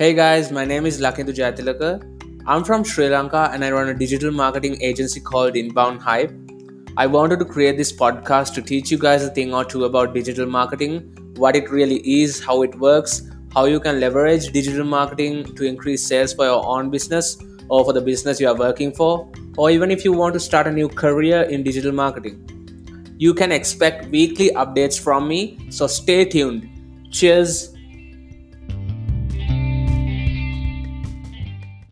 Hey guys, my name is Lakindu Jayatilaka. I'm from Sri Lanka and I run a digital marketing agency called Inbound Hype. I wanted to create this podcast to teach you guys a thing or two about digital marketing, what it really is, how it works, how you can leverage digital marketing to increase sales for your own business or for the business you are working for, or even if you want to start a new career in digital marketing. You can expect weekly updates from me, so stay tuned. Cheers